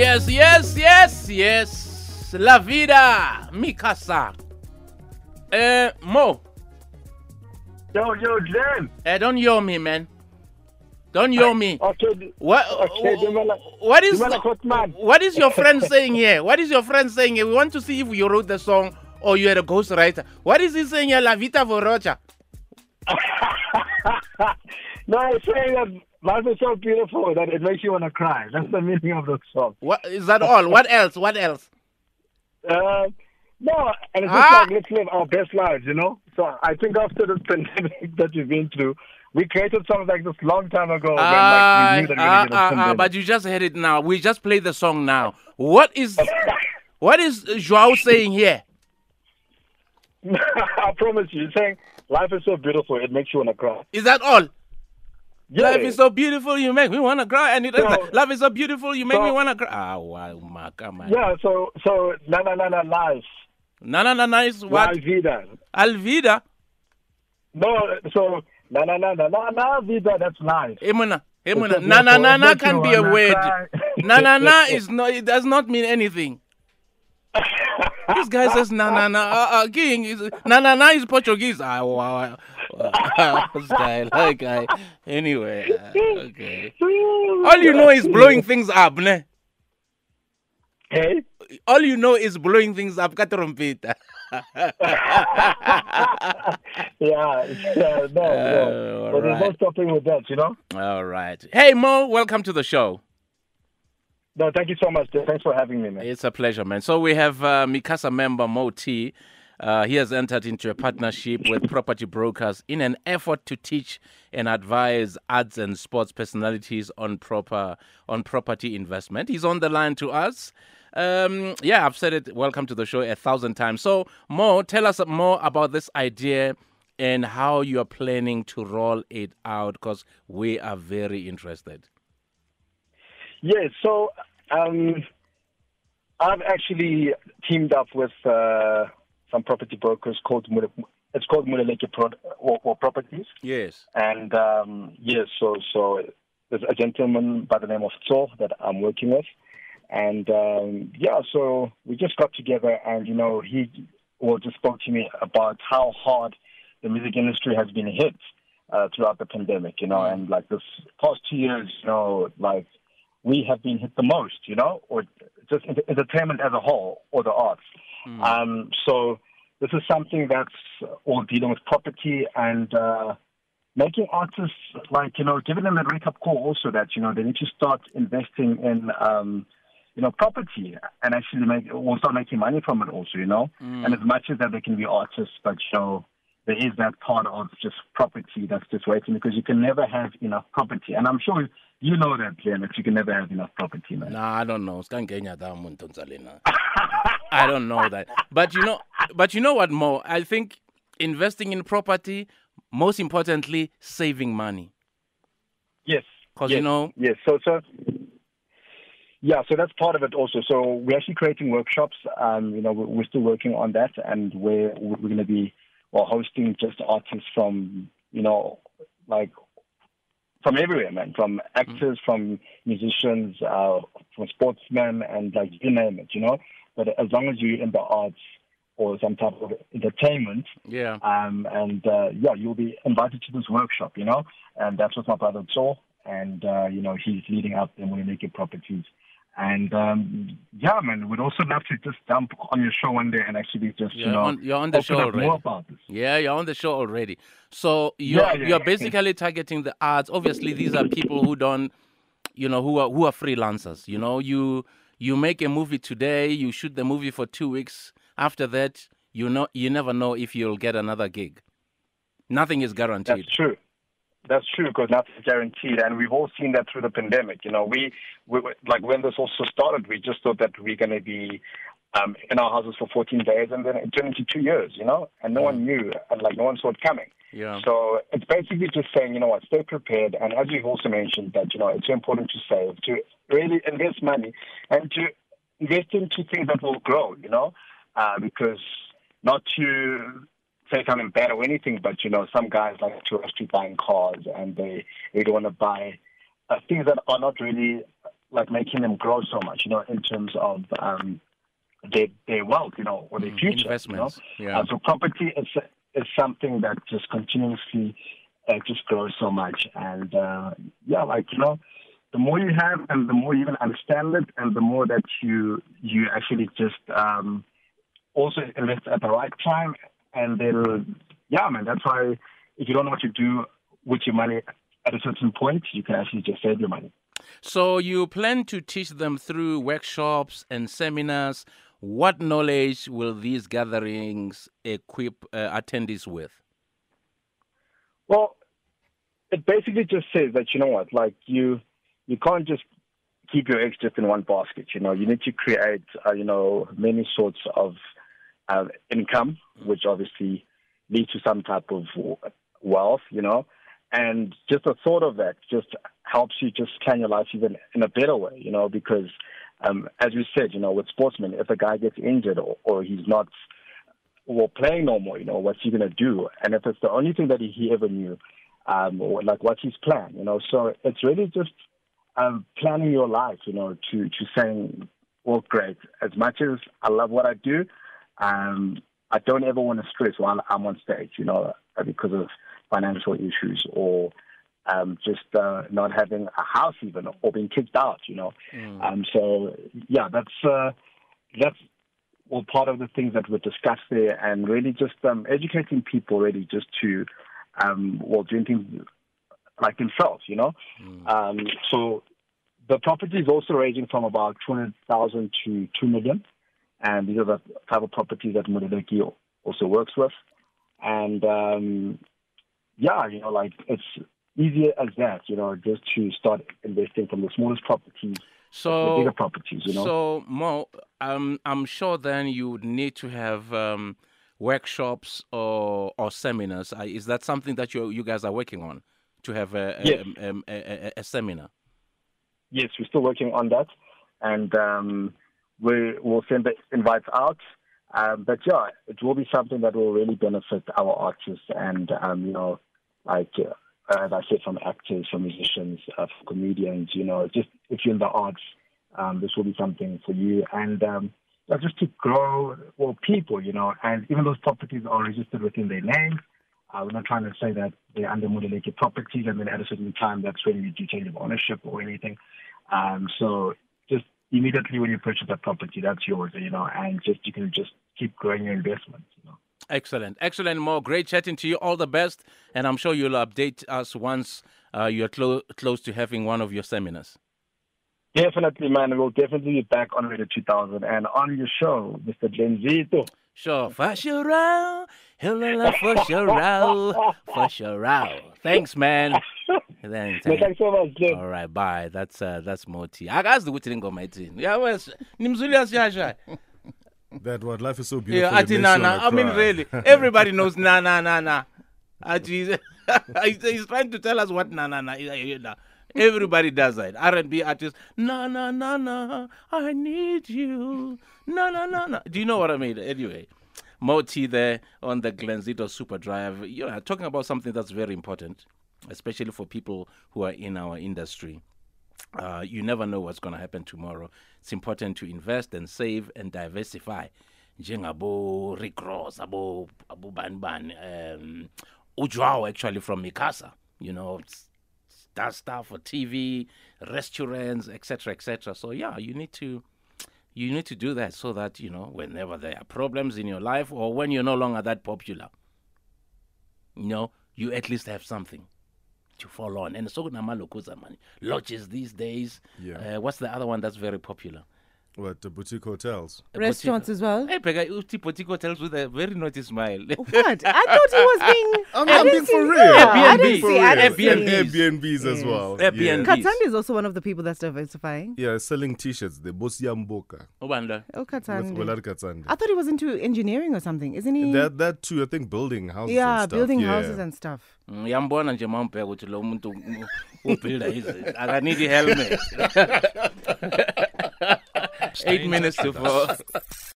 yes, yes, yes, yes. La vida, mi casa. Uh, Mo, Yo, yo, Glenn. uh, don't yell me, man. Don't yell me. Okay, What? Okay, what is what is your friend saying here? What is your friend saying here? We want to see if you wrote the song or you are a ghostwriter. What is he saying here? La Vita Vorocha. no, I'm saying that life is so beautiful that it makes you want to cry. That's the meaning of the song. What is that all? What else? What else? Uh, no, and it's just Ah. like let's live our best lives, you know. So I think after this pandemic that we've been through, we created songs like this long time ago. when, like, Ah, we knew that we were ah, gonna get a ah, ah, but you just heard it now. We just played the song now. What is what is Joao saying here? I promise you, he's saying life is so beautiful it makes you want to cry. Is that all? Yeah. Life is so beautiful, you make me wanna cry. And it So- love is so beautiful, you make so- me wanna cry. Ah, wow, my come on. yeah. So so na na na na life. No, no, no, no. It's what? La vida. Alvida. No, so na na na na na na vida. That's life. Emuna. Emuna. Na na na na can be a word. Na na na is no. It does not mean anything. This guy says na na na. Uh, uh, King is na na na is Portuguese. Ah, wow. wow. Guy, that guy. Anyway, uh, okay. All you know is blowing things up, ne? Hey? All you know is blowing things up. Ka trompeta. yeah, yeah, no, no. Uh, but there's no stopping with that, you know. All right. Hey Mo, welcome to the show. No, thank you so much. Thanks for having me, man. It's a pleasure, man. So we have uh, MiCasa member Mo T. Uh, he has entered into a partnership with property brokers in an effort to teach and advise ads and sports personalities on proper on property investment. He's on the line to us. Um, yeah, I've said it. Welcome to the show a thousand times. So, Mo, tell us more about this idea and how you are planning to roll it out, because we are very interested. Yes, so um, I've actually teamed up with uh, some property brokers called it's called Muleleke Pro- or, or Properties, Yes. and um, yes, so so there's a gentleman by the name of Tso that I'm working with, and um, yeah, so we just got together, and you know he well just spoke to me about how hard the music industry has been hit uh, throughout the pandemic, you know, and like this past two years, you know, like we have been hit the most, you know, or just entertainment as a whole, or the arts. Um, so this is something that's all dealing with property and uh, making artists like you know giving them a wake up call also that you know they need to start investing in um, you know property and actually make or start making money from it also you know? And as much as that they can be artists but know there is that part of just property that's just waiting because you can never have enough property. And I'm sure you know that that you can never have enough property man. Nah, I don't know. Skangenya da muntu nzalena. I don't know that. But you know but you know what more? I think investing in property, most importantly, saving money. Yes. 'Cause, yes. you know- Yes. So, so. Yeah, so that's part of it also. So we're actually creating workshops. Um, you know, we're, still working on that, and we're we're going to be well hosting just artists from you know like from everywhere, man. From actors, from musicians, uh, from sportsmen, and like you name it. You know, but as long as you're in the arts or some type of entertainment, Yeah. um, and uh, yeah, you'll be invited to this workshop, you know, and that's what my brother saw, and uh, you know he's leading up the Moonake Properties, and um, yeah, man, we'd also love to just jump on your show one day and actually just You're you know on- you're on the show already. more about this. Yeah, you're on the show already. So you're Yeah, yeah, you're basically targeting the arts. Obviously, these are people who don't, you know, who are who are freelancers. You know, you you make a movie today, you shoot the movie for two weeks. After that, you know, you never know if you'll get another gig. Nothing is guaranteed. That's true. That's true because nothing's guaranteed, and we've all seen that through the pandemic. You know, we, we like when this also started, we just thought that we're going to be um, in our houses for 14 days, and then it turned into two years. You know, and no one knew, and like no one saw it coming. Yeah. So it's basically just saying, you know what, stay prepared, and as we've also mentioned, that you know it's important to save, to really invest money, and to invest into things that will grow. You know, uh, because not to say something bad or anything, but you know, some guys like to rush to buying cars and they really want to buy uh, things that are not really like making them grow so much, you know, in terms of um, their their wealth, you know, or their future. Mm, Investments, You know? yeah. Uh, so property is is something that just continuously uh, just grows so much, and uh, yeah, like you know, the more you have, and the more you even understand it, and the more that you you actually just um, also invest at the right time, and then yeah, man, that's why if you don't know what to do with your money at a certain point, you can actually just save your money. So you plan to teach them through workshops and seminars. What knowledge will these gatherings equip uh, attendees with? Well, it basically just says that you know what, like you, you can't just keep your eggs just in one basket. You know, you need to create, uh, you know, many sorts of uh, income, which obviously leads to some type of wealth. You know, and just the thought of that just helps you just plan your life even in a better way. You know, because um, as we said, you know, with sportsmen, if a guy gets injured or, or he's not well playing no more, you know, what's he gonna do? And if it's the only thing that he ever knew, um, or like what's his plan, you know? So it's really just um, planning your life, you know, to to saying, well, great. As much as I love what I do, um, I don't ever want to stress while I'm on stage, you know, because of financial issues or um, just uh, not having a house even or being kicked out, you know. Mm. Um, so yeah, that's uh, that's well part of the things that were discussed there, and really just um, educating people really just to um, well doing things like themselves, you know. Um, so the property is also ranging from about two hundred thousand to two million, and these are the type of properties that Modeleki also works with, and um, yeah, you know, like it's easier as that, you know, just to start investing from the smallest properties So, bigger properties, you know. so Mo, um, I'm sure then you would need to have um, workshops or or seminars. Is that something that you you guys are working on to have a a, Yes. um, a, a, a- a seminar? yes, we're still working on that, and um, we will send the invites out. Um, but yeah, it will be something that will really benefit our artists and um, you know, like uh, as I said, from actors, from musicians, uh, from comedians. You know, just if you're in the arts, um, this will be something for you, and um, just to grow well people. You know, and even those properties are registered within their names. Uh, we're not trying to say that they're under Modeleke properties and then at a certain time that's when you do change of ownership or anything. Um, so just immediately when you purchase that property, that's yours, you know, and just you can just keep growing your investments, you know. Excellent, excellent, Mo. Great chatting to you. All the best, and I'm sure you'll update us once uh, you're clo- close to having one of your seminars. Definitely, man. We'll definitely be back on Radio 2000 and on your show, Mr. Glenzito. Sure, for sure, hello, for sure, for sure. Thanks, man. Thanks. No, thanks so much, Glenn. All right, bye. That's uh, that's Mo T. akazi ukuthi lengoma ithini yeah wes nimzwile siyasha That what life is so beautiful. yeah makes na na i mean really everybody knows na na na na he's, he's trying to tell us what na na na. everybody does that r&b artists na na na na i need you na na na na do you know what i mean anyway Mo T there on the Glenzito Super Drive. You know, talking about something that's very important, especially for people who are in our industry. Uh, you never know what's going to happen tomorrow. It's important to invest and save and diversify. Njengabo Rick Ross, abo abo bani, um, Ujwao actually from MiCasa. You know, does stuff for TV, restaurants, etc., etc. So yeah, you need to you need to do that so that you know whenever there are problems in your life or when you're no longer that popular, you know, you at least have something to fall on. And so namalokuza money lodges these days. Yeah. Uh, what's the other one that's very popular? What the boutique hotels? Restaurants boutique- as well. Hey, Pega, uthi boutique hotels with a very naughty smile. What? I thought he was being. I'm, I I'm being for real. Yeah, I Airbnb. didn't see. I didn't Airbnb. Airbnbs as well. Airbnb. Yeah. Katandi is also one of the people that's diversifying. yeah, selling t-shirts. The Boss Yamboka. Ubanda. Oh, With Katandi. Bolar Katsandi. I thought he was into engineering or something, isn't he? That that too. I think building houses. yeah, and stuff. building yeah. houses and stuff. Mm, yambona nje mawumbheka ukuthi lo muntu ubuilda izinto akanidi helmet 8 minutes to 4